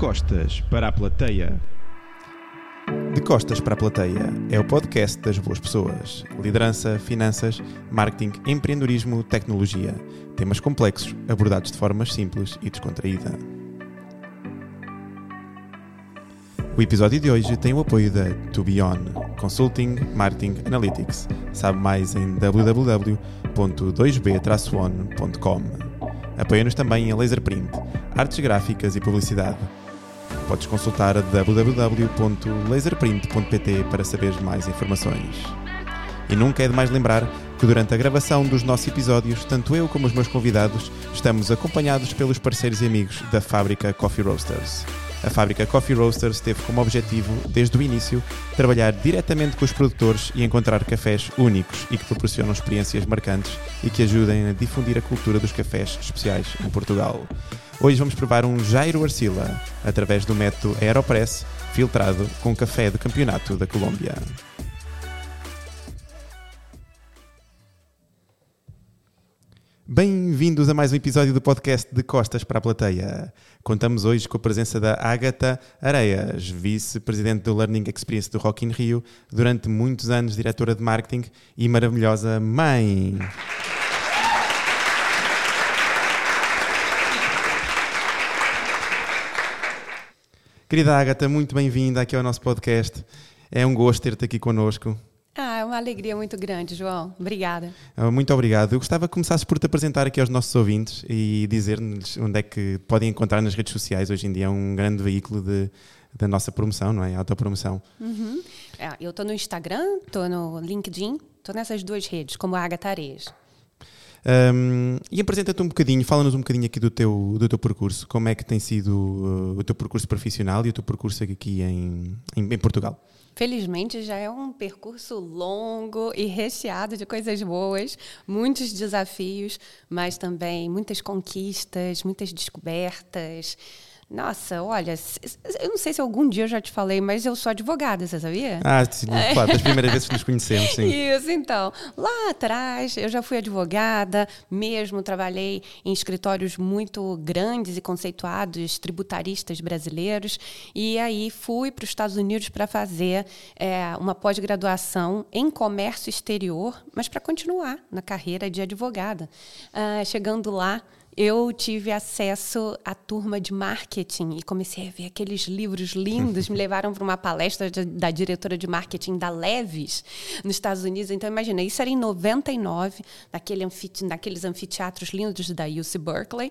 Costas para a Plateia. De Costas para a Plateia é o podcast das boas pessoas. Liderança, finanças, marketing, empreendedorismo, tecnologia. Temas complexos abordados de forma simples e descontraída. O episódio de hoje tem o apoio da To Be On, Consulting Marketing Analytics. Sabe mais em www.2b-on.com. Apoia-nos também em Laserprint, artes gráficas e publicidade. Podes consultar www.laserprint.pt para saber mais informações. E nunca é demais lembrar que durante a gravação dos nossos episódios, tanto eu como os meus convidados estamos acompanhados pelos parceiros e amigos da fábrica Coffee Roasters. A fábrica Coffee Roasters teve como objetivo, desde o início, trabalhar diretamente com os produtores e encontrar cafés únicos e que proporcionam experiências marcantes e que ajudem a difundir a cultura dos cafés especiais em Portugal. Hoje vamos provar um Jairo Arcila, através do método Aeropress, filtrado com café do campeonato da Colômbia. Bem-vindos a mais um episódio do podcast de Costas para a Plateia. Contamos hoje com a presença da Ágata Areias, vice-presidente do Learning Experience do Rock in Rio, durante muitos anos diretora de marketing e maravilhosa mãe. Querida Ágata, muito bem-vinda aqui ao nosso podcast. É um gosto ter-te aqui connosco. Ah, é uma alegria muito grande, João. Obrigada. Ah, Muito obrigado. Eu gostava que começasses por te apresentar aqui aos nossos ouvintes e dizer-nos onde é que podem encontrar nas redes sociais. Hoje em dia é um grande veículo de, da nossa promoção, não é? Autopromoção. Uhum. É, eu estou no Instagram, estou no LinkedIn, estou nessas duas redes, como a Agatha. Um, e apresenta-te um bocadinho, fala-nos um bocadinho aqui do teu, do teu percurso. Como é que tem sido uh, o teu percurso profissional e o teu percurso aqui em, em, em Portugal? Felizmente já é um percurso longo e recheado de coisas boas, muitos desafios, mas também muitas conquistas, muitas descobertas. Nossa, olha, eu não sei se algum dia eu já te falei, mas eu sou advogada, você sabia? Ah, sim, claro, das primeiras vezes que nos conhecemos, sim. Isso, então. Lá atrás, eu já fui advogada, mesmo trabalhei em escritórios muito grandes e conceituados, tributaristas brasileiros, e aí fui para os Estados Unidos para fazer é, uma pós-graduação em comércio exterior, mas para continuar na carreira de advogada. Ah, chegando lá, eu tive acesso à turma de marketing e comecei a ver aqueles livros lindos. Me levaram para uma palestra de- da diretora de marketing da Levis, nos Estados Unidos. Então, imagina, isso era em 99, naquele anfite- naqueles anfiteatros lindos da UC Berkeley.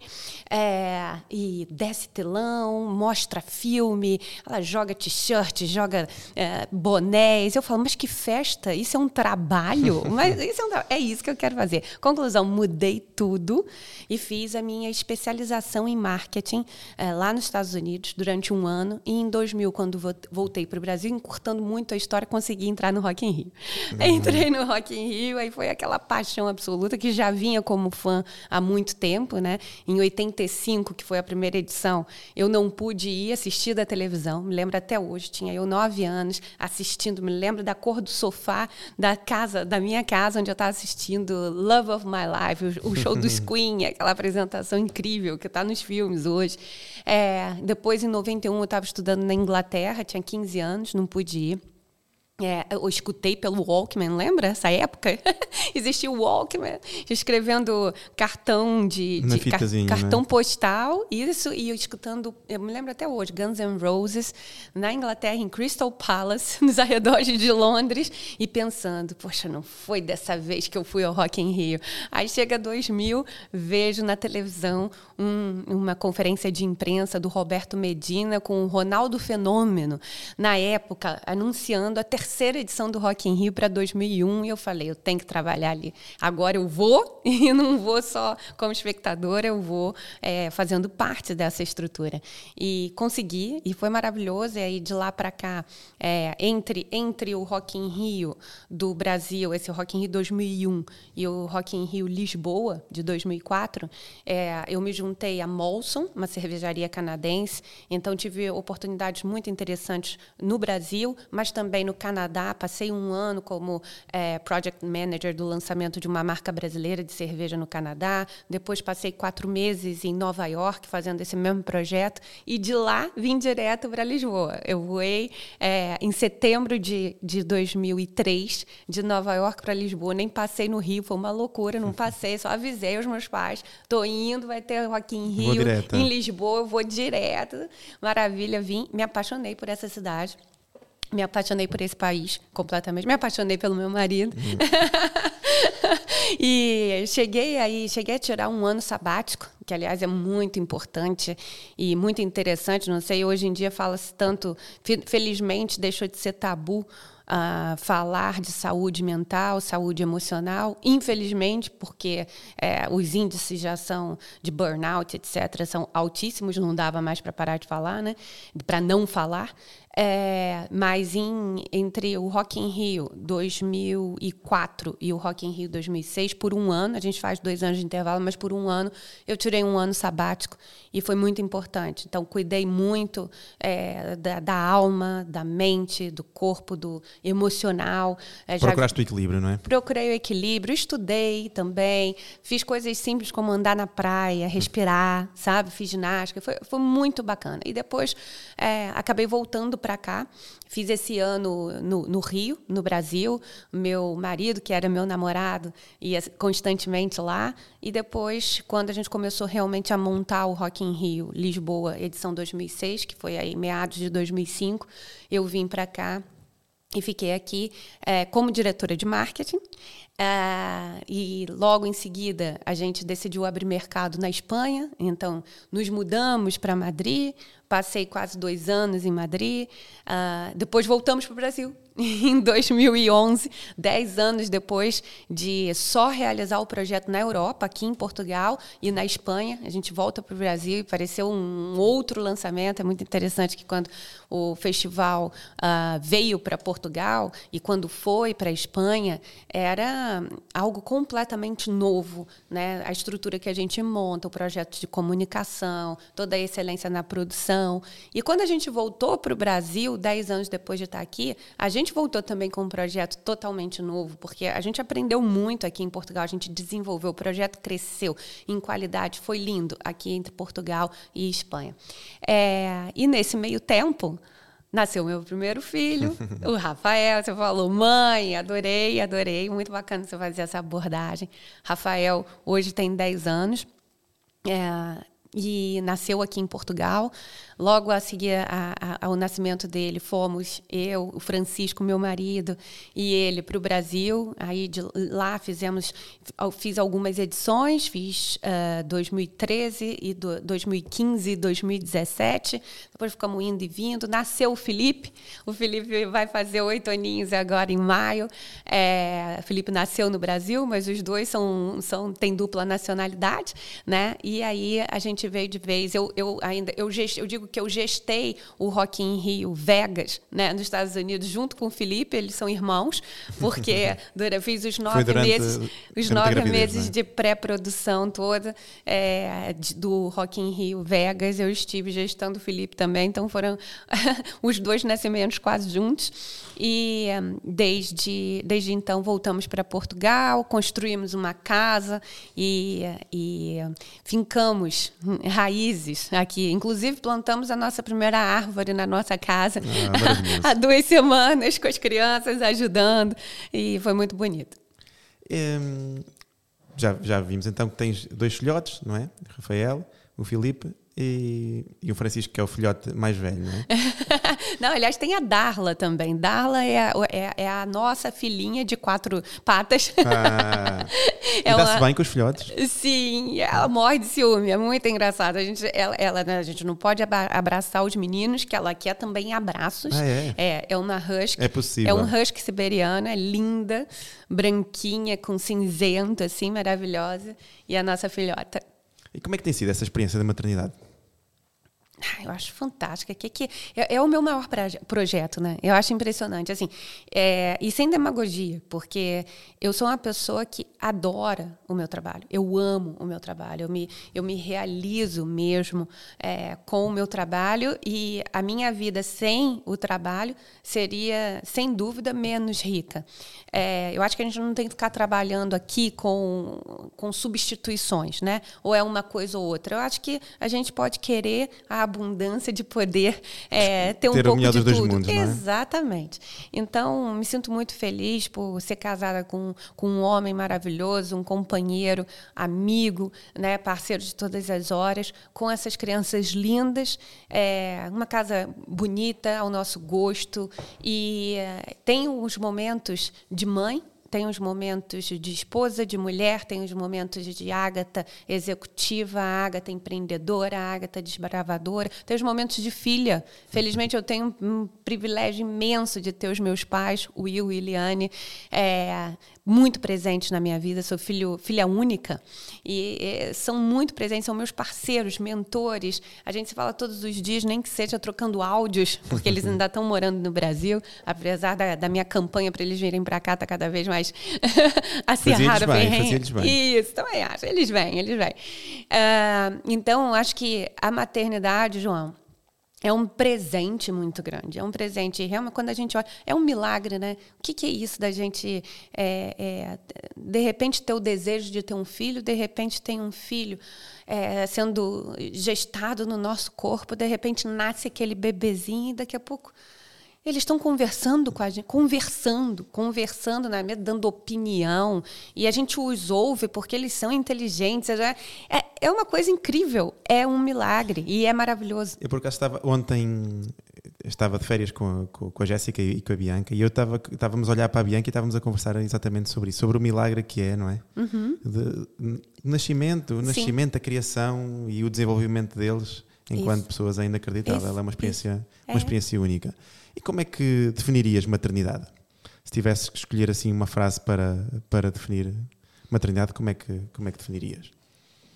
É, e desce telão, mostra filme, ela joga t-shirt, joga é, bonés. Eu falo, mas que festa! Isso é um trabalho? mas isso é, um é isso que eu quero fazer. Conclusão, mudei tudo e fiz a minha especialização em marketing eh, lá nos Estados Unidos durante um ano. E em 2000, quando vo- voltei para o Brasil, encurtando muito a história, consegui entrar no Rock in Rio. Entrei no Rock in Rio, aí foi aquela paixão absoluta que já vinha como fã há muito tempo, né? Em 85, que foi a primeira edição, eu não pude ir assistir da televisão. Me lembro até hoje, tinha eu nove anos assistindo. Me lembro da cor do sofá da casa, da minha casa, onde eu estava assistindo Love of My Life, o, o show dos Queen, aquela apresentação incrível que está nos filmes hoje. É, depois, em 91, eu estava estudando na Inglaterra, tinha 15 anos, não pude ir. É, eu escutei pelo Walkman, lembra essa época? Existia o Walkman, escrevendo cartão de, de car- né? cartão postal, isso, e eu escutando, eu me lembro até hoje, Guns N' Roses, na Inglaterra, em Crystal Palace, nos arredores de Londres, e pensando, poxa, não foi dessa vez que eu fui ao Rock in Rio. Aí chega 2000, vejo na televisão um- uma conferência de imprensa do Roberto Medina com o Ronaldo Fenômeno, na época, anunciando a terceira edição do Rock in Rio para 2001, e eu falei, eu tenho que trabalhar ali. Agora eu vou, e não vou só como espectadora, eu vou é, fazendo parte dessa estrutura. E consegui, e foi maravilhoso. E aí, de lá para cá, é, entre, entre o Rock in Rio do Brasil, esse Rock in Rio 2001, e o Rock in Rio Lisboa, de 2004, é, eu me juntei a Molson, uma cervejaria canadense. Então, tive oportunidades muito interessantes no Brasil, mas também no Canadá Canadá, passei um ano como é, project manager do lançamento de uma marca brasileira de cerveja no Canadá. Depois passei quatro meses em Nova York fazendo esse mesmo projeto e de lá vim direto para Lisboa. Eu voei é, em setembro de, de 2003 de Nova York para Lisboa. Nem passei no Rio, foi uma loucura, não passei, só avisei os meus pais. Tô indo, vai ter Rock in Rio, em Lisboa, eu vou direto. Maravilha, vim, me apaixonei por essa cidade. Me apaixonei por esse país completamente. Me apaixonei pelo meu marido. Uhum. e cheguei aí, cheguei a tirar um ano sabático, que aliás é muito importante e muito interessante. Não sei, hoje em dia fala-se tanto, felizmente deixou de ser tabu uh, falar de saúde mental, saúde emocional, infelizmente, porque é, os índices já são de burnout, etc., são altíssimos, não dava mais para parar de falar, né? Para não falar. É, mas em, entre o Rock in Rio 2004 e o Rock in Rio 2006, por um ano, a gente faz dois anos de intervalo, mas por um ano eu tirei um ano sabático e foi muito importante. Então, cuidei muito é, da, da, alma, da mente, do corpo, do emocional. É, Procuraste o equilíbrio, não é? Procurei o equilíbrio, estudei também, fiz coisas simples como andar na praia, respirar, sabe? Fiz ginástica, foi, foi muito bacana. E depois é, acabei voltando para cá. Fiz esse ano no, no, Rio, no Brasil. Meu marido, que era meu namorado, ia constantemente lá. E depois, quando a gente começou realmente a montar o Rock in Rio Lisboa, edição 2006, que foi aí meados de 2005, eu vim para cá e fiquei aqui é, como diretora de marketing. É, e logo em seguida a gente decidiu abrir mercado na Espanha, então nos mudamos para Madrid, passei quase dois anos em Madrid, uh, depois voltamos para o Brasil em 2011, dez anos depois de só realizar o projeto na Europa, aqui em Portugal e na Espanha. A gente volta para o Brasil e pareceu um outro lançamento. É muito interessante que quando o festival uh, veio para Portugal e quando foi para a Espanha, era algo completamente novo. Né? A estrutura que a gente monta, o projeto de comunicação, toda a excelência na produção. E quando a gente voltou para o Brasil, dez anos depois de estar aqui, a gente gente voltou também com um projeto totalmente novo, porque a gente aprendeu muito aqui em Portugal, a gente desenvolveu, o projeto cresceu em qualidade, foi lindo aqui entre Portugal e Espanha. É, e nesse meio tempo, nasceu meu primeiro filho, o Rafael. Você falou, mãe, adorei, adorei, muito bacana você fazer essa abordagem. Rafael hoje tem 10 anos. É, e nasceu aqui em Portugal. Logo a seguir a, a, ao nascimento dele, fomos eu, o Francisco, meu marido, e ele para o Brasil. Aí de lá fizemos, fiz algumas edições, fiz uh, 2013 e do, 2015 e 2017. Depois ficamos indo e vindo. Nasceu o Felipe. O Felipe vai fazer oito aninhos agora em maio. É, o Felipe nasceu no Brasil, mas os dois são, são têm dupla nacionalidade, né? E aí a gente veio de vez. Eu, eu ainda eu, eu digo que eu gestei o Rock in Rio Vegas, né, nos Estados Unidos, junto com o Felipe, eles são irmãos, porque fiz os nove meses, os nove meses né? de pré-produção toda é, do Rock in Rio Vegas, eu estive gestando o Felipe também, então foram os dois nascimentos quase juntos. E desde, desde então voltamos para Portugal, construímos uma casa e, e fincamos raízes aqui. Inclusive plantamos a nossa primeira árvore na nossa casa ah, há duas semanas com as crianças ajudando e foi muito bonito. já, já vimos então que tens dois filhotes, não é? Rafael, o Filipe e, e o Francisco, que é o filhote mais velho, não é? não, aliás, tem a Darla também. Darla é a, é, é a nossa filhinha de quatro patas. Ah, dá-se uma... bem com os filhotes? Sim, ela morre de ciúme, é muito engraçado. A gente, ela, ela né, a gente não pode abraçar os meninos, que ela quer também abraços. Ah, é? é? É uma husky. É possível. É um husky siberiana, é linda, branquinha, com cinzento, assim, maravilhosa. E a nossa filhota. E como é que tem sido essa experiência da maternidade? Eu acho fantástica. Que, que é, é o meu maior projeto, né? Eu acho impressionante, assim, é, e sem demagogia, porque eu sou uma pessoa que adora o meu trabalho. Eu amo o meu trabalho. Eu me, eu me realizo mesmo é, com o meu trabalho e a minha vida sem o trabalho seria, sem dúvida, menos rica. É, eu acho que a gente não tem que ficar trabalhando aqui com, com substituições, né? Ou é uma coisa ou outra. Eu acho que a gente pode querer a abundância de poder é, ter um ter pouco de tudo. Mundos, é? Exatamente. Então, me sinto muito feliz por ser casada com, com um homem maravilhoso, um companheiro, amigo, né, parceiro de todas as horas, com essas crianças lindas, é, uma casa bonita ao nosso gosto e é, tem os momentos de mãe tem os momentos de esposa, de mulher, tem os momentos de Ágata executiva, Ágata empreendedora, Ágata desbravadora, tem os momentos de filha. Felizmente eu tenho um privilégio imenso de ter os meus pais, Will e Eliane, é, muito presentes na minha vida. Sou filho, filha única e, e são muito presentes, são meus parceiros, mentores. A gente se fala todos os dias, nem que seja trocando áudios, porque eles ainda estão morando no Brasil, apesar da, da minha campanha para eles virem para cá, está cada vez mais acirrada. Isso, também acho. Eles vêm, eles vêm. Uh, então, acho que a maternidade, João, é um presente muito grande. É um presente, realmente, quando a gente olha, é um milagre, né? O que, que é isso da gente, é, é, de repente, ter o desejo de ter um filho, de repente, tem um filho é, sendo gestado no nosso corpo, de repente, nasce aquele bebezinho e daqui a pouco eles estão conversando com a gente, conversando, conversando, né, dando opinião, e a gente os ouve porque eles são inteligentes. É, é, é uma coisa incrível, é um milagre e é maravilhoso. Eu, por acaso, estava ontem, estava de férias com a, com a Jéssica e com a Bianca, e eu estava, estávamos a olhar para a Bianca e estávamos a conversar exatamente sobre isso, sobre o milagre que é, não é? Uhum. De, nascimento, o nascimento, Sim. a criação e o desenvolvimento deles enquanto isso. pessoas ainda acreditável. Isso. É uma experiência, uma experiência única. E como é que definirias maternidade? Se tivesse que escolher assim uma frase para, para definir maternidade, como é que, como é que definirias?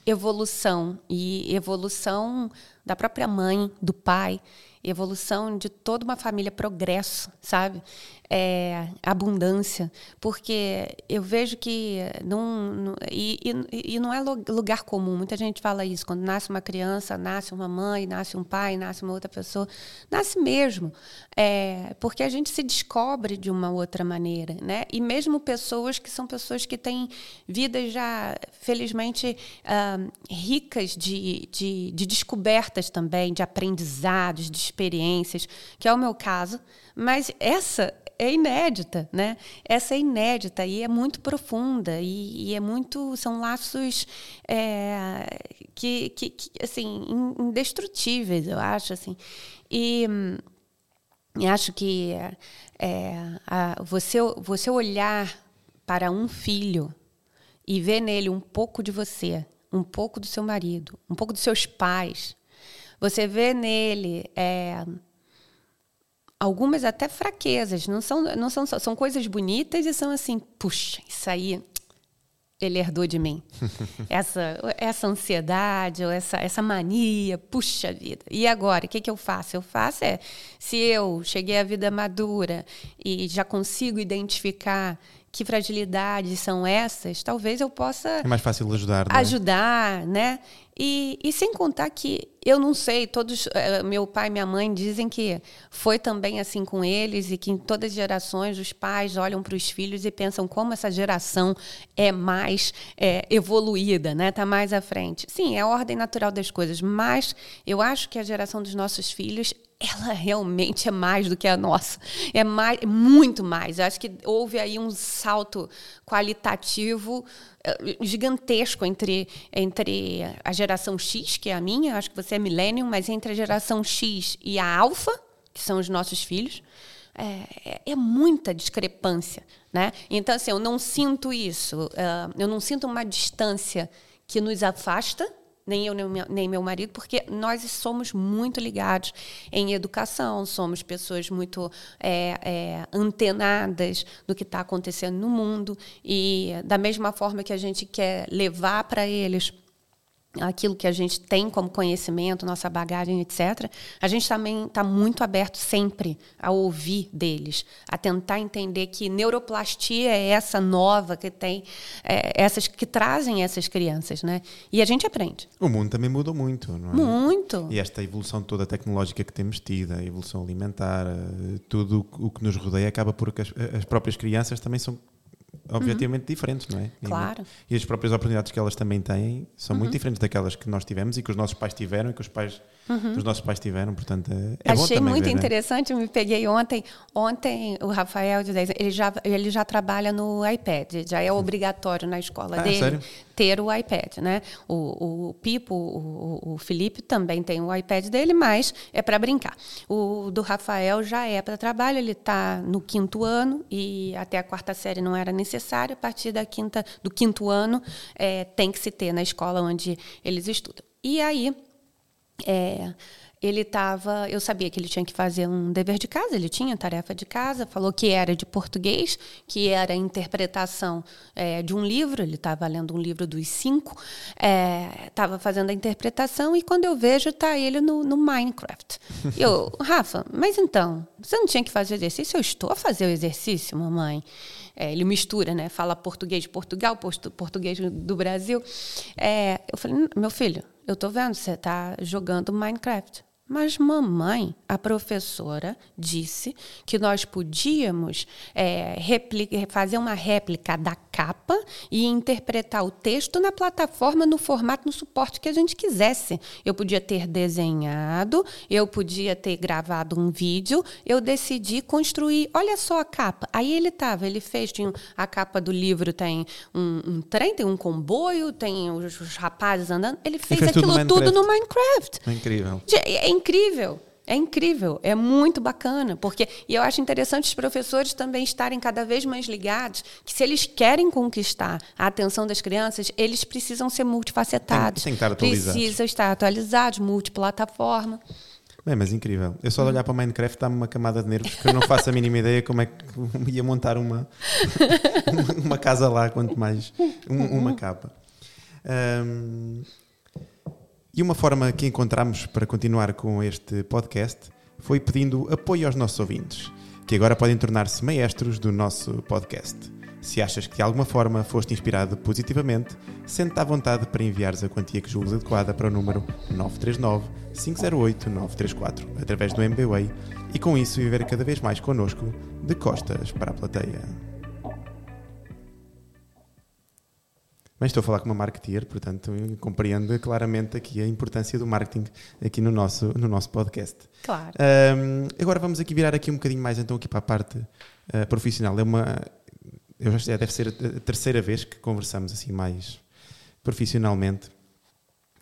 Evolução. E evolução da própria mãe, do pai, evolução de toda uma família, progresso, sabe? É, abundância, porque eu vejo que não, não e, e, e, não é lugar comum. Muita gente fala isso quando nasce uma criança, nasce uma mãe, nasce um pai, nasce uma outra pessoa, nasce mesmo, é, porque a gente se descobre de uma outra maneira, né? E mesmo pessoas que são pessoas que têm vidas já felizmente uh, ricas de, de, de descobertas também, de aprendizados, de experiências, que é o meu caso, mas essa é inédita, né? Essa é inédita e é muito profunda e, e é muito são laços é, que, que, que, assim indestrutíveis, eu acho assim. E, e acho que é, a, você você olhar para um filho e ver nele um pouco de você, um pouco do seu marido, um pouco dos seus pais, você vê nele é, algumas até fraquezas, não são, não são, são coisas bonitas e são assim, puxa, isso aí ele herdou de mim. essa, essa ansiedade ou essa, essa mania, puxa vida. E agora, o que, que eu faço? Eu faço é, se eu cheguei à vida madura e já consigo identificar que fragilidades são essas, talvez eu possa. É mais fácil ajudar. Né? Ajudar, né? E, e sem contar que eu não sei, todos, uh, meu pai e minha mãe dizem que foi também assim com eles e que em todas as gerações os pais olham para os filhos e pensam como essa geração é mais é, evoluída, né? Está mais à frente. Sim, é a ordem natural das coisas, mas eu acho que a geração dos nossos filhos ela realmente é mais do que a nossa. É mais, muito mais. Eu acho que houve aí um salto qualitativo eh, gigantesco entre, entre a geração X, que é a minha, acho que você é millennium, mas entre a geração X e a alfa, que são os nossos filhos, é, é, muita discrepância. Né? Então, assim, eu não sinto isso, eu não sinto uma distância que nos afasta, nem eu, nem meu marido, porque nós somos muito ligados em educação, somos pessoas muito é, é, antenadas do que está acontecendo no mundo, e da mesma forma que a gente quer levar para eles aquilo que a gente tem como conhecimento, nossa bagagem, etc., a gente também está muito aberto sempre a ouvir deles, a tentar entender que neuroplastia é essa nova que tem, é, essas que trazem essas crianças, né? E a gente aprende. O mundo também mudou muito, não é? Muito. E esta evolução toda tecnológica que temos tido, a evolução alimentar, eh, tudo o que nos rodeia acaba por que as, as próprias crianças também são objetivamente uhum. diferentes, não é? Claro. E, as próprias oportunidades que elas também têm são uhum. muito diferentes daquelas que nós tivemos e que os nossos pais tiveram e que os pais uhum. dos nossos pais tiveram, portanto é Achei bom muito ver, interessante, né? me peguei ontem, ontem o Rafael de 10 ele já, ele já trabalha no iPad, já é obrigatório na escola ah, dele sério? ter o iPad, né? O, o Pipo, o, o Felipe também tem o iPad dele, mas é para brincar. O do Rafael já é para trabalho, ele está no quinto ano e até a quarta série não era necessário, a partir da quinta, do quinto ano é, tem que se ter na escola onde eles estudam. E aí é, ele estava, eu sabia que ele tinha que fazer um dever de casa, ele tinha tarefa de casa, falou que era de português, que era interpretação é, de um livro, ele estava lendo um livro dos cinco, estava é, fazendo a interpretação e quando eu vejo está ele no, no Minecraft. eu, Rafa, mas então, você não tinha que fazer exercício? Eu estou a fazer o exercício, mamãe. É, ele mistura, né? Fala português de Portugal, português do Brasil. É, eu falei, meu filho, eu tô vendo, você tá jogando Minecraft. Mas, mamãe, a professora disse que nós podíamos é, fazer uma réplica da capa e interpretar o texto na plataforma, no formato, no suporte que a gente quisesse. Eu podia ter desenhado, eu podia ter gravado um vídeo, eu decidi construir. Olha só a capa. Aí ele estava, ele fez, tinha a capa do livro tem um, um trem, tem um comboio, tem os, os rapazes andando. Ele fez, fez aquilo tudo, tudo no Minecraft. É incrível. É incrível. É incrível, é muito bacana, porque e eu acho interessante os professores também estarem cada vez mais ligados que se eles querem conquistar a atenção das crianças, eles precisam ser multifacetados. Tem, tem que estar. Precisam estar atualizados, multiplataforma. Bem, mas incrível. Eu só de olhar para Minecraft dá-me uma camada de nervos porque eu não faço a mínima ideia como é que ia montar uma, uma casa lá, quanto mais um, uma capa. Um, e uma forma que encontramos para continuar com este podcast foi pedindo apoio aos nossos ouvintes, que agora podem tornar-se maestros do nosso podcast. Se achas que de alguma forma foste inspirado positivamente, sente-te à vontade para enviares a quantia que julgues adequada para o número 939 508 934 através do MBWay e com isso viver cada vez mais connosco de costas para a plateia. Mas estou a falar com uma marketeer, portanto compreendo claramente aqui a importância do marketing aqui no nosso, no nosso podcast. Claro. Um, agora vamos aqui virar aqui um bocadinho mais então aqui para a parte uh, profissional. É uma, eu já deve ser a terceira vez que conversamos assim mais profissionalmente.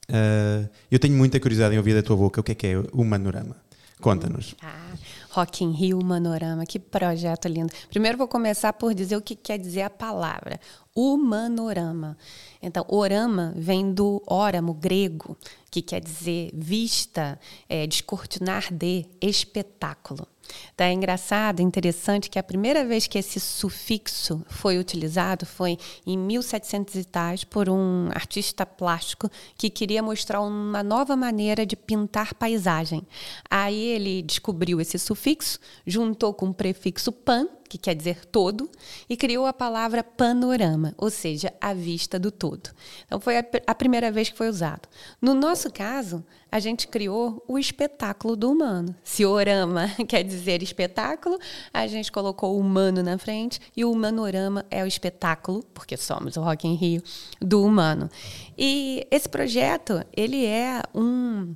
Uh, eu tenho muita curiosidade em ouvir da tua boca o que é que é o Manorama. Conta-nos. Ah, Rock in Rio Manorama, que projeto lindo. Primeiro vou começar por dizer o que quer dizer a palavra. Humanorama. Então, orama vem do óramo grego, que quer dizer vista, é, descortinar de, espetáculo. Então, é engraçado, interessante que a primeira vez que esse sufixo foi utilizado foi em 1700 e tais por um artista plástico que queria mostrar uma nova maneira de pintar paisagem. Aí ele descobriu esse sufixo, juntou com o prefixo pan, que quer dizer todo, e criou a palavra panorama, ou seja, a vista do todo. Então foi a, a primeira vez que foi usado. No nosso caso, a gente criou o espetáculo do humano. Se orama quer dizer espetáculo, a gente colocou o humano na frente e o humanorama é o espetáculo, porque somos o Rock in Rio, do humano. E esse projeto, ele é um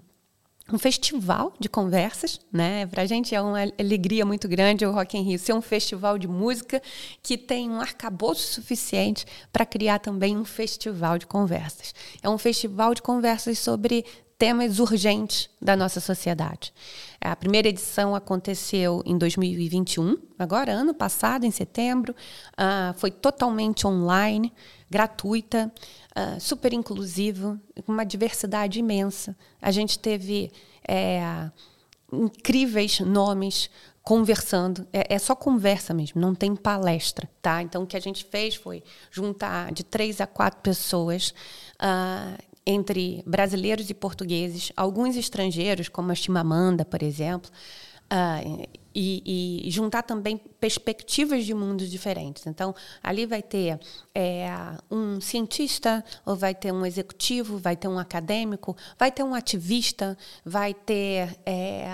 um festival de conversas, né? Para a gente é uma alegria muito grande o Rock in Rio ser um festival de música que tem um arcabouço suficiente para criar também um festival de conversas. É um festival de conversas sobre temas urgentes da nossa sociedade. A primeira edição aconteceu em 2021, agora ano passado, em setembro, uh, foi totalmente online, gratuita, uh, super inclusivo, com uma diversidade imensa. A gente teve é, incríveis nomes conversando, é, é, só conversa mesmo, não tem palestra, tá? Então o que a gente fez foi juntar de três a quatro pessoas uh, entre brasileiros e portugueses, alguns estrangeiros, como a Chimamanda, por exemplo, uh, e, e, juntar também perspectivas de mundos diferentes. Então, ali vai ter é, um cientista, ou vai ter um executivo, vai ter um acadêmico, vai ter um ativista, vai ter. É,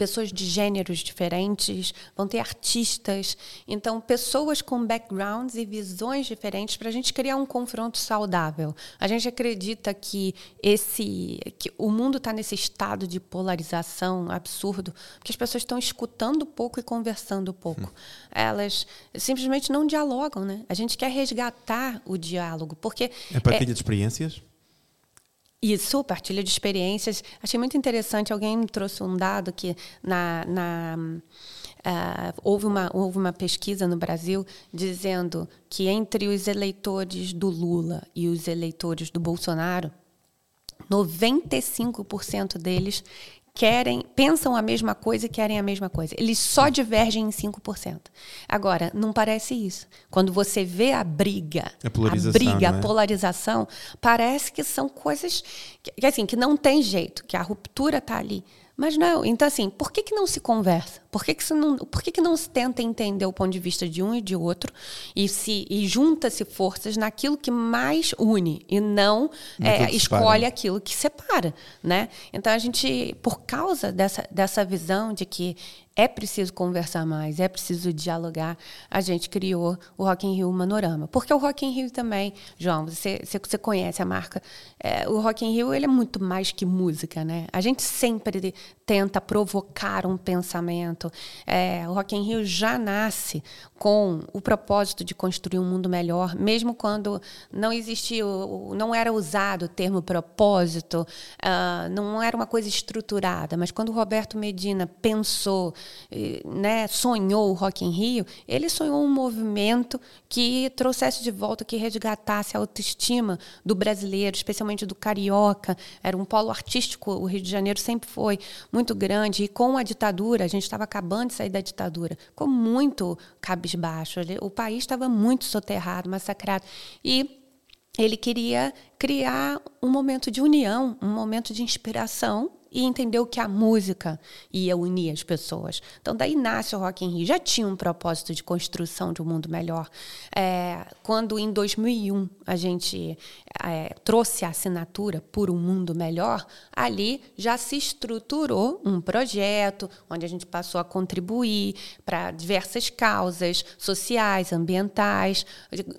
pessoas de gêneros diferentes, vão ter artistas. Então, pessoas com backgrounds e visões diferentes para a gente criar um confronto saudável. A gente acredita que esse, que o mundo está nesse estado de polarização absurdo, porque as pessoas estão escutando pouco e conversando pouco. Hum. Elas simplesmente não dialogam, né? A gente quer resgatar o diálogo, porque é partilha é, de experiências. Isso, partilha de experiências. Achei muito interessante, alguém me trouxe um dado que na, na uh, houve, uma, houve uma pesquisa no Brasil dizendo que entre os eleitores do Lula e os eleitores do Bolsonaro, 95% deles querem, pensam a mesma coisa e querem a mesma coisa. Eles só divergem em 5%. Agora, não parece isso. Quando você vê a briga, a, a briga, é? a polarização, parece que são coisas que, assim, que não tem jeito, que a ruptura está ali. Mas não, então assim, por que, que não se conversa? Por que, que, não, por que, que não se tenta entender o ponto de vista de um e de outro e se e junta-se forças naquilo que mais une e não é, escolhe aquilo que separa, né? Então a gente, por causa dessa, dessa visão de que é preciso conversar mais, é preciso dialogar. A gente criou o Rock in Rio Manorama. Porque o Rock in Rio também, João, você, você conhece a marca, é, o Rock in Rio ele é muito mais que música, né? A gente sempre tenta provocar um pensamento. É, o Rock in Rio já nasce com o propósito de construir um mundo melhor, mesmo quando não existia, não era usado o termo propósito, uh, não era uma coisa estruturada, mas quando o Roberto Medina pensou né, sonhou o Rock in Rio, ele sonhou um movimento que trouxesse de volta, que resgatasse a autoestima do brasileiro, especialmente do carioca. Era um polo artístico, o Rio de Janeiro sempre foi muito grande. E com a ditadura, a gente estava acabando de sair da ditadura, ficou muito cabisbaixo. O país estava muito soterrado, massacrado. E ele queria criar um momento de união, um momento de inspiração e entendeu que a música ia unir as pessoas. Então, daí nasce o Rock in Rio. Já tinha um propósito de construção de um mundo melhor. É, quando, em 2001, a gente é, trouxe a assinatura por um mundo melhor, ali já se estruturou um projeto onde a gente passou a contribuir para diversas causas sociais, ambientais,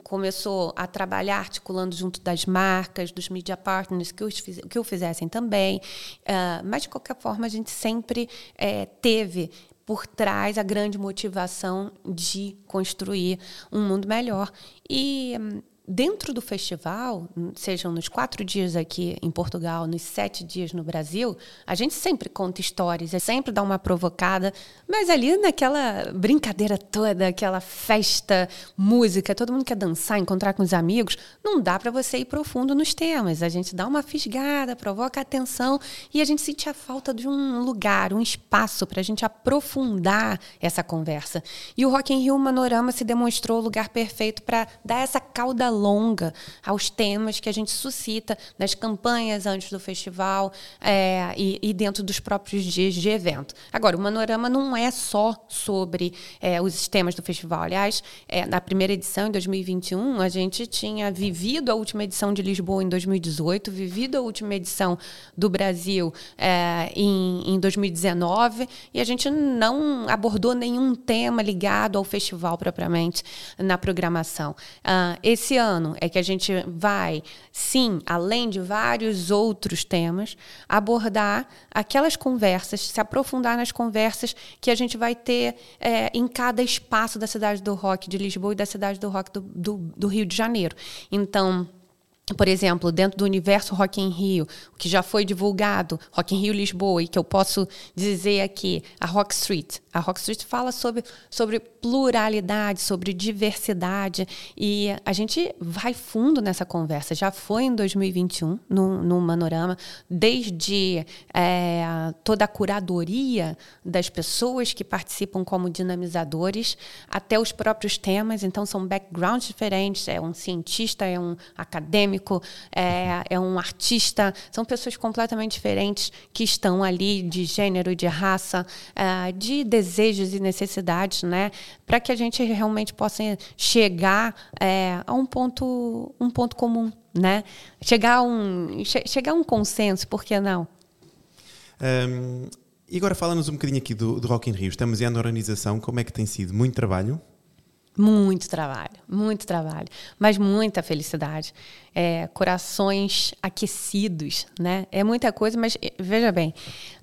começou a trabalhar articulando junto das marcas, dos media partners que, os, que o fizessem também. Uh, mas, de qualquer forma, a gente sempre é, teve por trás a grande motivação de construir um mundo melhor. E hum, dentro do festival, sejam nos quatro dias aqui em Portugal, nos sete dias no Brasil, a gente sempre conta histórias, é sempre dá uma provocada, mas ali naquela brincadeira toda, aquela festa, música, todo mundo quer dançar, encontrar com os amigos, não dá para você ir profundo nos temas. A gente dá uma fisgada, provoca atenção e a gente sente a falta de um lugar, um espaço para a gente aprofundar essa conversa. E o Rock in Rio Manorama se demonstrou o lugar perfeito para dar essa cauda longa aos temas que a gente suscita nas campanhas antes do festival é, e, e, dentro dos próprios dias de evento. Agora, o Manorama não é só sobre é, os temas do festival. Aliás, é, na primeira edição, em 2021, a gente tinha vivido a última edição de Lisboa em 2018, vivido a última edição do Brasil é, em, em 2019, e a gente não abordou nenhum tema ligado ao festival propriamente na programação. Uh, esse ano é que a gente vai, sim, além de vários outros temas, abordar aquelas conversas, se aprofundar nas conversas que a gente vai ter é, em cada espaço da cidade do rock de Lisboa e da cidade do rock do, do, do Rio de Janeiro. Então, por exemplo, dentro do universo Rock in Rio, que já foi divulgado, Rock in Rio Lisboa, e que eu posso dizer aqui, a Rock Street. A Rock Street fala sobre, sobre pluralidade, sobre diversidade, e a gente vai fundo nessa conversa. Já foi em 2021, no, no Manorama, desde é, toda a curadoria das pessoas que participam como dinamizadores, até os próprios temas, então são backgrounds diferentes, é um cientista, é um acadêmico, técnico, é, é um artista, são pessoas completamente diferentes que estão ali de gênero, de raça, é, de desejos e necessidades, né? Para que a gente realmente possa chegar é, a um ponto, um ponto comum, né? Chegar a um, che chegar a um consenso, por que não? Um, e agora fala-nos um bocadinho aqui do, do Rock in Rio. Estamos em ano organização, como é que tem sido? Muito trabalho? Muito trabalho, muito trabalho, mas muita felicidade é, corações aquecidos, né? É muita coisa, mas veja bem,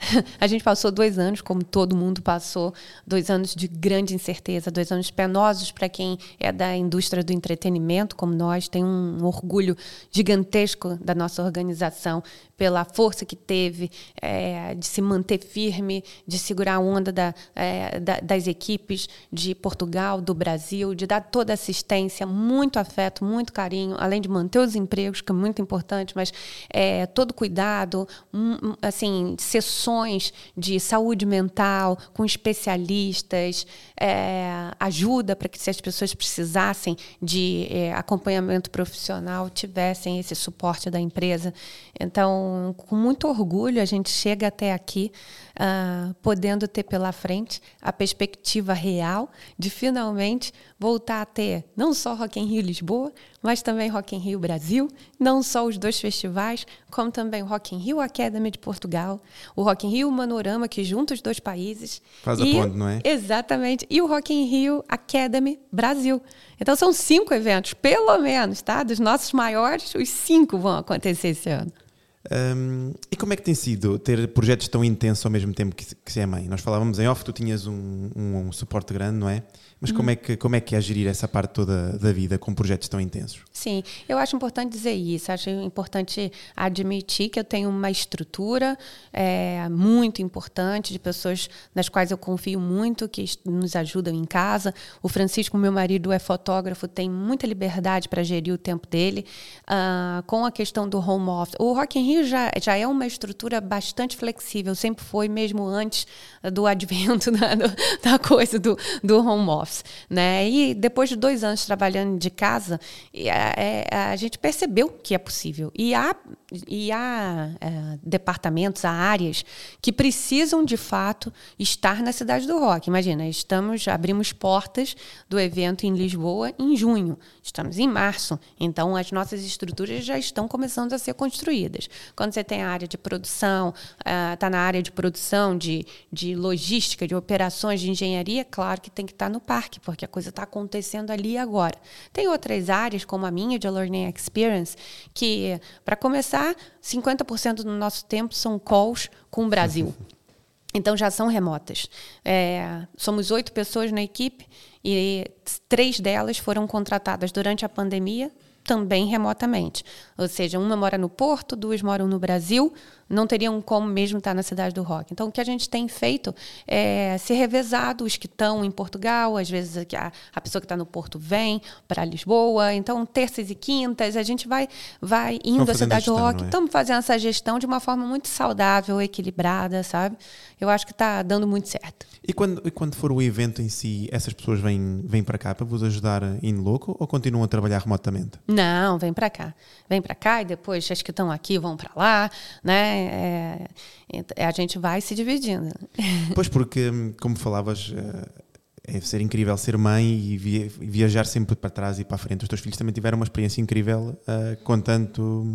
a gente passou dois anos, como todo mundo passou, dois anos de grande incerteza, dois anos penosos para quem é da indústria do entretenimento, como nós, tem um orgulho gigantesco da nossa organização pela força que teve é, de se manter firme, de segurar a onda da, é, da, das equipes de Portugal, do Brasil, de dar toda assistência, muito afeto, muito carinho, além de manter os empregos, que é muito importante, mas é, todo cuidado, um, assim, sessões de saúde mental com especialistas, é, ajuda para que se as pessoas precisassem de é, acompanhamento profissional tivessem esse suporte da empresa. Então, com muito orgulho, a gente chega até aqui, uh, podendo ter pela frente a perspectiva real de finalmente voltar a ter não só Rock in Rio Lisboa, mas também Rock in Rio Brasil, não só os dois festivais, como também o Rock in Rio Academy de Portugal, o Rock in Rio Manorama, que junta os dois países. Faz e, a ponte, não é? Exatamente. E o Rock in Rio Academy Brasil. Então são cinco eventos, pelo menos, tá? Dos nossos maiores, os cinco vão acontecer esse ano. Um, e como é que tem sido ter projetos tão intensos ao mesmo tempo que, que se é mãe? Nós falávamos em off, tu tinhas um, um, um suporte grande, não é? Mas como, é que, como é que é gerir essa parte toda da vida com projetos tão intensos? Sim, eu acho importante dizer isso. Acho importante admitir que eu tenho uma estrutura é, muito importante de pessoas nas quais eu confio muito, que nos ajudam em casa. O Francisco, meu marido, é fotógrafo, tem muita liberdade para gerir o tempo dele. Uh, com a questão do home office. O Rock in Rio já, já é uma estrutura bastante flexível, sempre foi, mesmo antes do advento da, da coisa do, do home office office, né? E depois de dois anos trabalhando de casa, é, é, a gente percebeu que é possível. E há, e há é, departamentos, há áreas que precisam de fato estar na cidade do rock. Imagina, estamos abrimos portas do evento em Lisboa em junho. Estamos em março, então as nossas estruturas já estão começando a ser construídas. Quando você tem a área de produção, está uh, na área de produção, de, de logística, de operações, de engenharia, claro que tem que estar tá no parque parque, porque a coisa está acontecendo ali agora. Tem outras áreas, como a minha, de Learning Experience, que, para começar, 50% do nosso tempo são calls com o Brasil. Então já são remotas. É, somos oito pessoas na equipe e três delas foram contratadas durante a pandemia, também remotamente. Ou seja, uma mora no Porto, duas moram no Brasil, não teriam como mesmo estar na cidade do rock. Então, o que a gente tem feito é ser revezado, os que estão em Portugal, às vezes a, a pessoa que está no Porto vem para Lisboa. Então, terças e quintas, a gente vai, vai indo à cidade do rock. É? Estamos fazendo essa gestão de uma forma muito saudável, equilibrada, sabe? Eu acho que está dando muito certo. E quando, e quando for o evento em si, essas pessoas vêm, vêm para cá para vos ajudar em loco ou continuam a trabalhar remotamente? Não, vem para cá. Vem para cá e depois as que estão aqui vão para lá, né? É, é, a gente vai se dividindo. Pois, porque, como falavas, é, é ser incrível ser mãe e viajar sempre para trás e para a frente. Os teus filhos também tiveram uma experiência incrível uh, com tanto,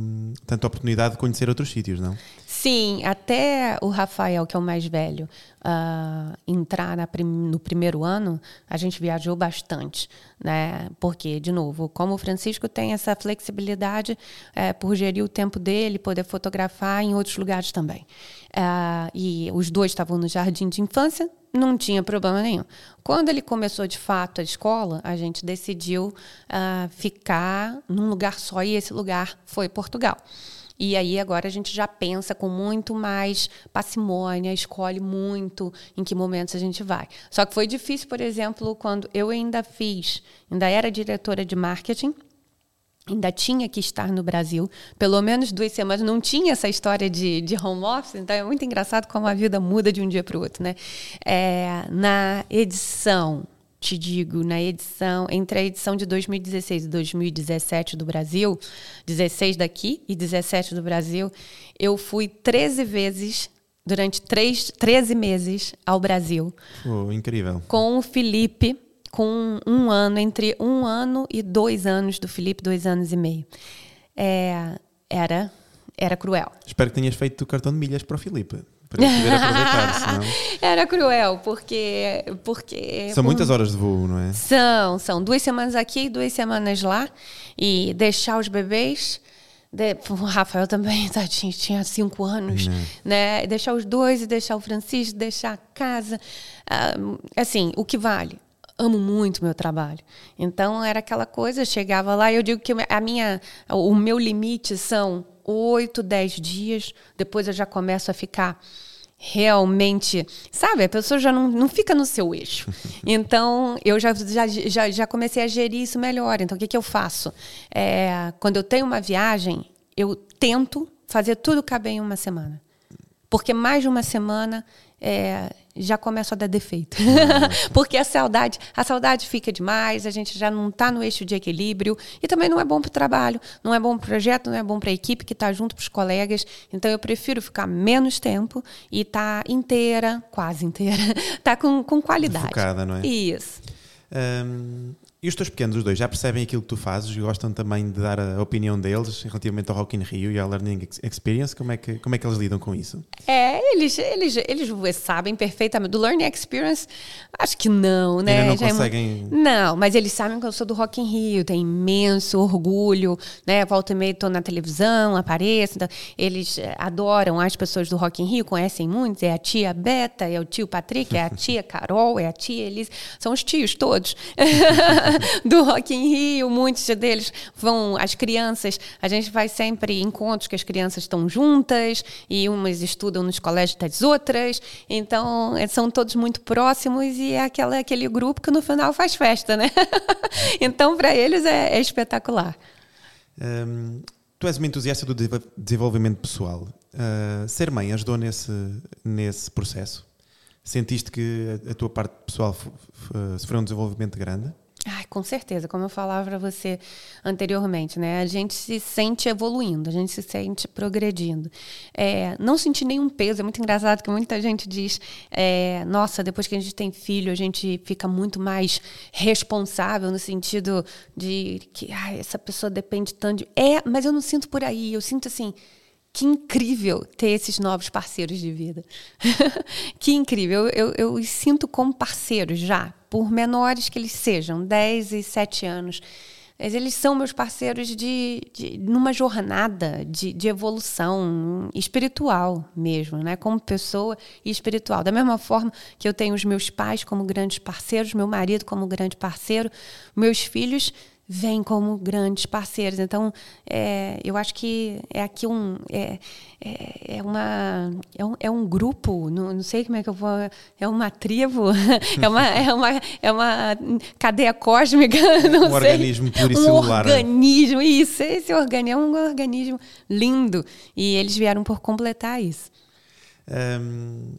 tanta oportunidade de conhecer outros sítios, não? Sim, até o Rafael, que é o mais velho, uh, entrar prim no primeiro ano, a gente viajou bastante, né? Porque, de novo, como o Francisco tem essa flexibilidade é, por gerir o tempo dele, poder fotografar em outros lugares também. Uh, e os dois estavam no jardim de infância, não tinha problema nenhum. Quando ele começou de fato a escola, a gente decidiu uh, ficar num lugar só e esse lugar foi Portugal. E aí agora a gente já pensa com muito mais parcimônia, escolhe muito em que momentos a gente vai. Só que foi difícil, por exemplo, quando eu ainda fiz, ainda era diretora de marketing, ainda tinha que estar no Brasil, pelo menos duas semanas, não tinha essa história de, de home office, então é muito engraçado como a vida muda de um dia para o outro, né? É, na edição te digo, na edição, entre a edição de 2016 e 2017 do Brasil, 16 daqui e 17 do Brasil, eu fui 13 vezes durante 3, 13 meses ao Brasil. Oh, incrível. Com o Felipe, com um ano, entre um ano e dois anos do Felipe, dois anos e meio. É, era, era cruel. Espero que tenhas feito o cartão de milhas para o Felipe. Para ele poder aproveitar, senão... Era cruel, porque. porque São muitas horas de voo, não é? São, são. Duas semanas aqui, duas semanas lá. E deixar os bebês. De, o Rafael também, tadinho, tinha cinco anos, né? Deixar os dois e deixar o Francisco, deixar a casa. Ah, assim, o que vale? Amo muito meu trabalho. Então era aquela coisa, eu chegava lá e eu digo que a minha, o meu limite são oito, dez dias. Depois eu já começo a ficar realmente, sabe, a pessoa já não, não fica no seu eixo. Então, eu já, já, já, já comecei a gerir isso melhor. Então, o que, que eu faço? É, quando eu tenho uma viagem, eu tento fazer tudo caber em uma semana. Porque mais de uma semana é, já começa a dar defeito. Porque a saudade, a saudade fica demais, a gente já não está no eixo de equilíbrio e também não é bom para o trabalho, não é bom para o projeto, não é bom para a equipe que está junto para os colegas. Então eu prefiro ficar menos tempo e estar tá inteira, quase inteira, tá com, com qualidade. Focada, não é? Isso. Um, e os teus pequenos, os dois, já percebem aquilo que tu fazes e gostam também de dar a opinião deles relativamente ao Rock in Rio e à Learning Experience? Como é que, como é que eles lidam com isso? É, eles, eles, eles sabem perfeitamente. Do Learning Experience, acho que não, né? Ainda não Já conseguem... É... Não, mas eles sabem que eu sou do Rock in Rio, tem imenso orgulho, né? Volta e meia estou na televisão, apareço. Então, eles adoram as pessoas do Rock in Rio, conhecem muitos. É a tia Beta, é o tio Patrick, é a tia Carol, é a tia Elise. São os tios todos. do Rock in Rio, muitos deles vão, as crianças, a gente faz sempre encontros que as crianças estão juntas e umas estudam nos colégios das outras, então eh, são todos muito próximos e é aquela, aquele grupo que no final faz festa, né? então para eles é, é espetacular. Um, tu és uma entusiasta do desenvolvimento pessoal. Uh, ser mãe ajudou nesse, nesse processo? Sentiste que a, a tua parte pessoal sofreu um desenvolvimento grande? Ai, com certeza, como eu falava para você anteriormente, né? A gente se sente evoluindo, a gente se sente progredindo. É, não sentir nenhum peso, é muito engraçado que muita gente diz: é, nossa, depois que a gente tem filho, a gente fica muito mais responsável no sentido de que ai, essa pessoa depende tanto de. É, mas eu não sinto por aí, eu sinto assim que incrível ter esses novos parceiros de vida. que incrível. Eu, eu, eu sinto como parceiros já, por menores que eles sejam, 10 e 7 anos. Mas eles são meus parceiros de, de numa jornada de, de evolução espiritual mesmo, né? Como pessoa e espiritual. Da mesma forma que eu tenho os meus pais como grandes parceiros, meu marido como grande parceiro, meus filhos vêm como grandes parceiros. Então, é, eu acho que é aqui um é, é, é, uma é um, é um grupo, não, não sei como é que eu vou, é uma tribo, é uma é uma é uma cadeia cósmica, não um sei. organismo pluricelular. Um organismo, isso, esse organismo é um organismo lindo e eles vieram por completar isso. Um,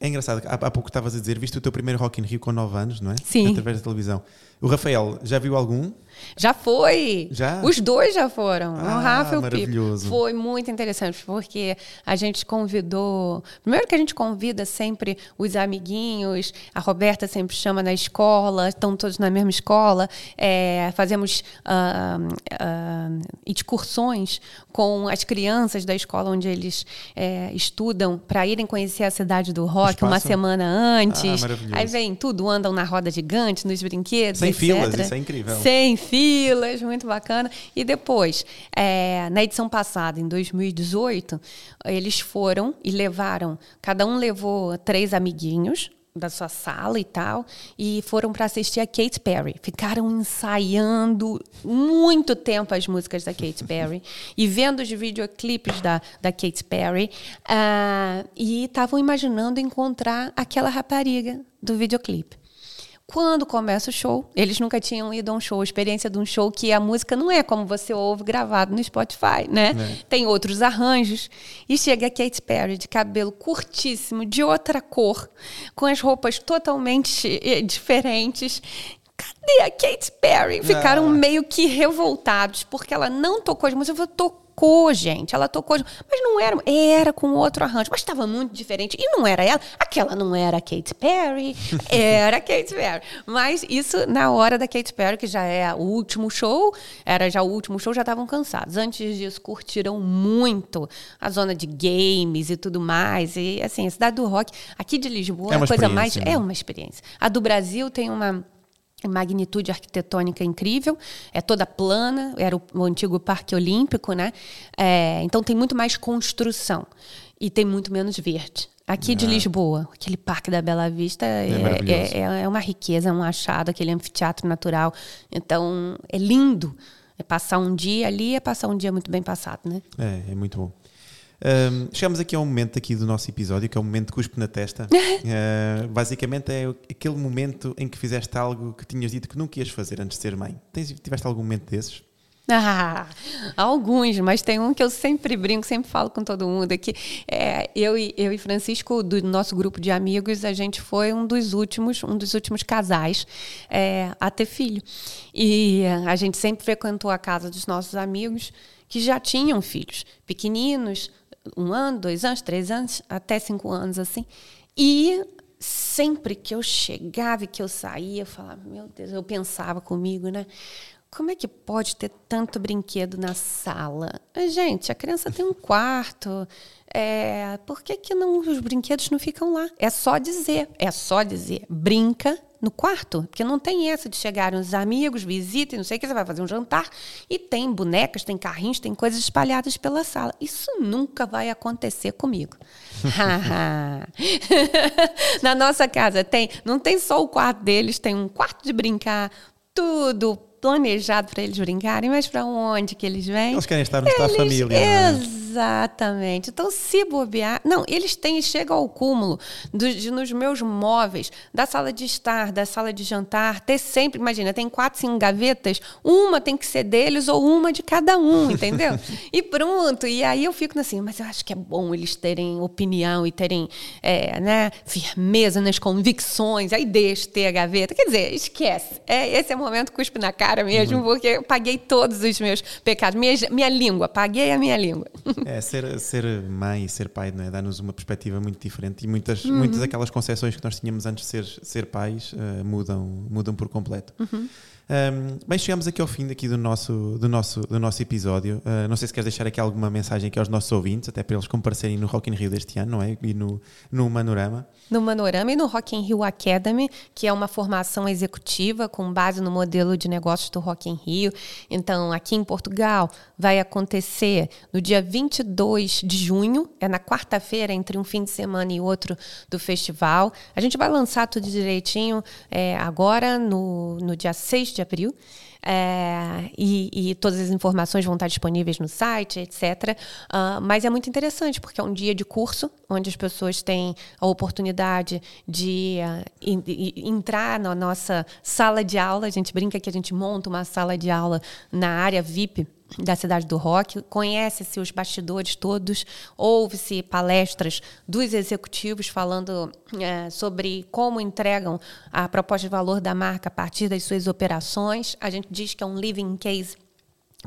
é engraçado, há, há pouco estavas a dizer, viste o teu primeiro Rock in Rio com 9 anos, não é? Sim. Através da televisão. O Rafael, já viu algum? Já foi. Já? Os dois já foram. Ah, o Rafa e o maravilhoso. Pipo. Foi muito interessante, porque a gente convidou. Primeiro que a gente convida sempre os amiguinhos, a Roberta sempre chama na escola, estão todos na mesma escola. É, fazemos uh, uh, excursões com as crianças da escola onde eles é, estudam para irem conhecer a cidade do rock uma semana antes. Ah, maravilhoso. Aí vem tudo, andam na roda gigante, nos brinquedos. Sem. Filas, isso é incrível. Sem filas, muito bacana. E depois, é, na edição passada, em 2018, eles foram e levaram, cada um levou três amiguinhos da sua sala e tal, e foram para assistir a Kate Perry. Ficaram ensaiando muito tempo as músicas da Kate Perry e vendo os videoclipes da, da Kate Perry uh, e estavam imaginando encontrar aquela rapariga do videoclipe. Quando começa o show, eles nunca tinham ido a um show, a experiência de um show que a música não é como você ouve gravado no Spotify, né? É. Tem outros arranjos. E chega a Katy Perry de cabelo curtíssimo, de outra cor, com as roupas totalmente eh, diferentes, cadê a Katy Perry? Ficaram ah. meio que revoltados, porque ela não tocou as músicas. Eu falei, tocou, gente. Ela tocou, mas não era, era com outro arranjo, mas estava muito diferente. E não era ela. Aquela não era a Katy Perry, era a Katy Perry. Mas isso na hora da Katy Perry, que já é o último show, era já o último show, já estavam cansados. Antes disso, curtiram muito a zona de games e tudo mais. E assim, a cidade do rock, aqui de Lisboa, é uma coisa mais. Né? É uma experiência. A do Brasil tem uma magnitude arquitetônica incrível, é toda plana, era o, o antigo Parque Olímpico, né? É, então tem muito mais construção e tem muito menos verde. Aqui ah. de Lisboa, aquele Parque da Bela Vista é, é, é, é, uma riqueza, é um achado, aquele anfiteatro natural. Então é lindo. É passar um dia ali, é passar um dia muito bem passado, né? É, é muito bom. Um, chegamos aqui a um momento aqui do nosso episódio que é o um momento de cuspe na testa. uh, basicamente é aquele momento em que fizeste algo que tinhas dito que nunca ias fazer antes de ser mãe. Tens, tiveste algum momento desses? Ah, alguns, mas tem um que eu sempre brinco, sempre falo com todo mundo aqui. É, eu, e, eu e Francisco, do nosso grupo de amigos, a gente foi um dos últimos, um dos últimos casais é, a ter filho. E a gente sempre frequentou a casa dos nossos amigos que já tinham filhos, pequeninos, um ano, dois anos, três anos, até cinco anos, assim. E sempre que eu chegava e que eu saía, eu falava, meu Deus, eu pensava comigo, né? Como é que pode ter tanto brinquedo na sala? Gente, a criança tem um quarto. É, por que, que não, os brinquedos não ficam lá? É só dizer, é só dizer, brinca no quarto, porque não tem essa de chegarem os amigos, visitem, não sei o que, você vai fazer um jantar e tem bonecas, tem carrinhos, tem coisas espalhadas pela sala. Isso nunca vai acontecer comigo. Na nossa casa tem, não tem só o quarto deles, tem um quarto de brincar, tudo planejado para eles brincarem, mas para onde que eles vêm? Eles querem estar no eles, família. Né? Exatamente. Então, se bobear. Não, eles têm, chegam ao cúmulo do, de, nos meus móveis, da sala de estar, da sala de jantar, ter sempre, imagina, tem quatro, cinco gavetas, uma tem que ser deles ou uma de cada um, entendeu? e pronto. E aí eu fico assim, mas eu acho que é bom eles terem opinião e terem é, né, firmeza nas convicções, aí deixa ter a gaveta. Quer dizer, esquece. É, esse é o momento cuspe na cara cara mesmo, uhum. porque eu paguei todos os meus pecados. Minha, minha língua, paguei a minha língua. É, ser, ser mãe e ser pai é? dá-nos uma perspectiva muito diferente e muitas, uhum. muitas daquelas concepções que nós tínhamos antes de ser, ser pais uh, mudam, mudam por completo. Uhum. Um, bem, chegamos aqui ao fim daqui do nosso, do nosso, do nosso episódio. Uh, não sei se queres deixar aqui alguma mensagem aqui aos nossos ouvintes, até para eles comparecerem no Rock in Rio deste ano, não é? E no, no Manorama. No Manorama e no Rock in Rio Academy, que é uma formação executiva com base no modelo de negócios do Rock in Rio. Então, aqui em Portugal, vai acontecer no dia 22 de junho, é na quarta-feira, entre um fim de semana e outro do festival. A gente vai lançar tudo direitinho é, agora, no, no dia 6 de abril. É, e, e, todas as informações vão estar disponíveis no site, etc. Uh, ah, mas é muito interessante, porque é um dia de curso, onde as pessoas têm a oportunidade de uh, in, in, entrar na nossa sala de aula. A gente brinca que a gente monta uma sala de aula na área VIP da cidade do rock, conhece-se os bastidores todos, ouve-se palestras dos executivos falando é, sobre como entregam a proposta de valor da marca a partir das suas operações. A gente diz que é um living case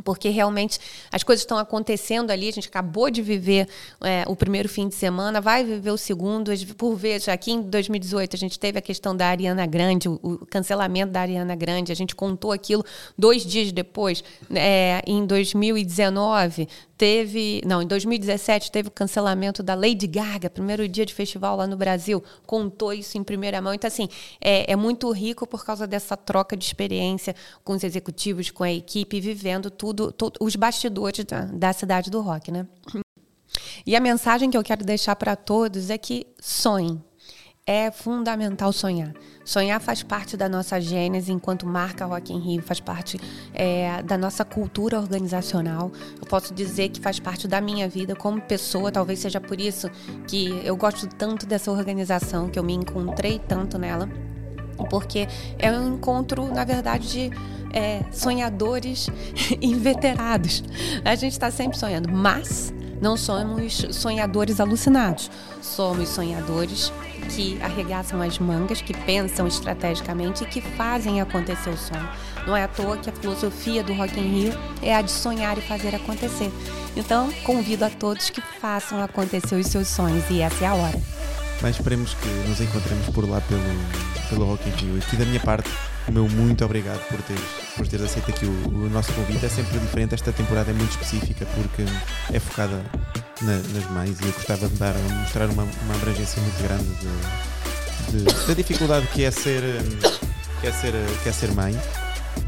porque realmente as coisas estão acontecendo ali. A gente acabou de viver é, o primeiro fim de semana, vai viver o segundo. Por vezes, aqui em 2018, a gente teve a questão da Ariana Grande, o, cancelamento da Ariana Grande. A gente contou aquilo dois dias depois. É, em 2019, teve. Não, em 2017 teve o cancelamento da Lady Gaga, primeiro dia de festival lá no Brasil. Contou isso em primeira mão. Então, assim, é, é muito rico por causa dessa troca de experiência com os executivos, com a equipe, vivendo tudo, tudo os bastidores da, da cidade do rock, né? E a mensagem que eu quero deixar para todos é que sonhem é fundamental sonhar. Sonhar faz parte da nossa gênese enquanto marca Rock in Rio, faz parte é, da nossa cultura organizacional. Eu posso dizer que faz parte da minha vida como pessoa, talvez seja por isso que eu gosto tanto dessa organização, que eu me encontrei tanto nela. porque é um encontro, na verdade, de é, sonhadores inveterados. A gente está sempre sonhando, mas não somos sonhadores alucinados. Somos sonhadores que arregaçam as mangas, que pensam estrategicamente e que fazem acontecer o sonho. Não é à toa que a filosofia do Rock in Rio é a de sonhar e fazer acontecer. Então, convido a todos que façam acontecer os seus sonhos e essa é a hora. Mas esperemos que nos encontremos por lá pelo, pelo Rock in Rio. Aqui da minha parte, o meu muito obrigado por teres, por teres aceito aqui o, o nosso convite. É sempre diferente, esta temporada é muito específica porque é focada na, nas mães e eu gostava de dar, mostrar uma, uma abrangência muito grande de, de, da dificuldade que é ser, que é ser, que é ser mãe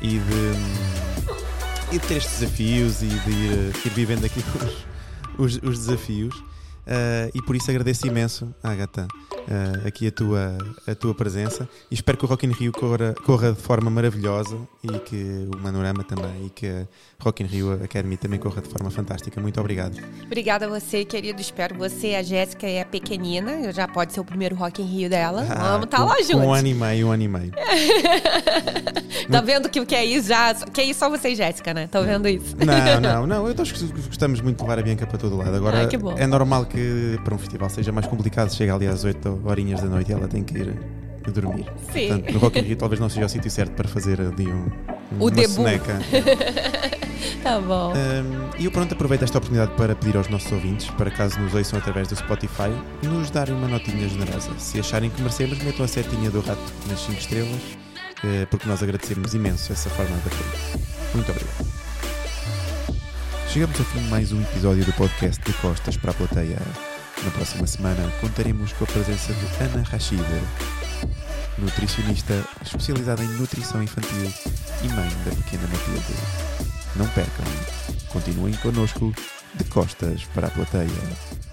e de, e de ter estes desafios e de ir, ir vivendo aqui os, os, os desafios. Uh, e por isso agradeço imenso, Agatha, uh, aqui a tua, a tua presença e espero que o Rock in Rio corra, corra de forma maravilhosa e que o Manorama também e que a Rock in Rio Academy também corra de forma fantástica. Muito obrigado. Obrigada a você, querido. Espero você. A Jéssica é pequenina, já pode ser o primeiro Rock in Rio dela. Ah, Vamos estar tá lá juntos. Um ano e meio, um ano e meio. tá vendo que o que é isso já. Que é isso só você e Jéssica, né? Estão vendo isso? Não, não, não. Eu acho que gostamos muito de levar a Bianca para todo lado. Agora ah, é normal que para um festival seja mais complicado. Chega ali às 8 horinhas da noite e ela tem que ir a dormir. Sim. Portanto, no Rock in Rio talvez não seja o sítio certo para fazer ali um, o uma debut. soneca. tá bom. Um, e eu pronto aproveito esta oportunidade para pedir aos nossos ouvintes, para caso nos ouçam através do Spotify, nos darem uma notinha generosa. Se acharem que merecemos, metam a setinha do rato nas 5 estrelas, eh, porque nós agradecemos imenso essa forma de apoio. Muito obrigado. Chegamos ao fim de mais um episódio do podcast de Costas para a Plateia. Na próxima semana contaremos com a presença de Ana Rachida, nutricionista especializada em nutrição infantil e mãe da pequena Matilde. Não percam, continuem connosco de costas para a plateia.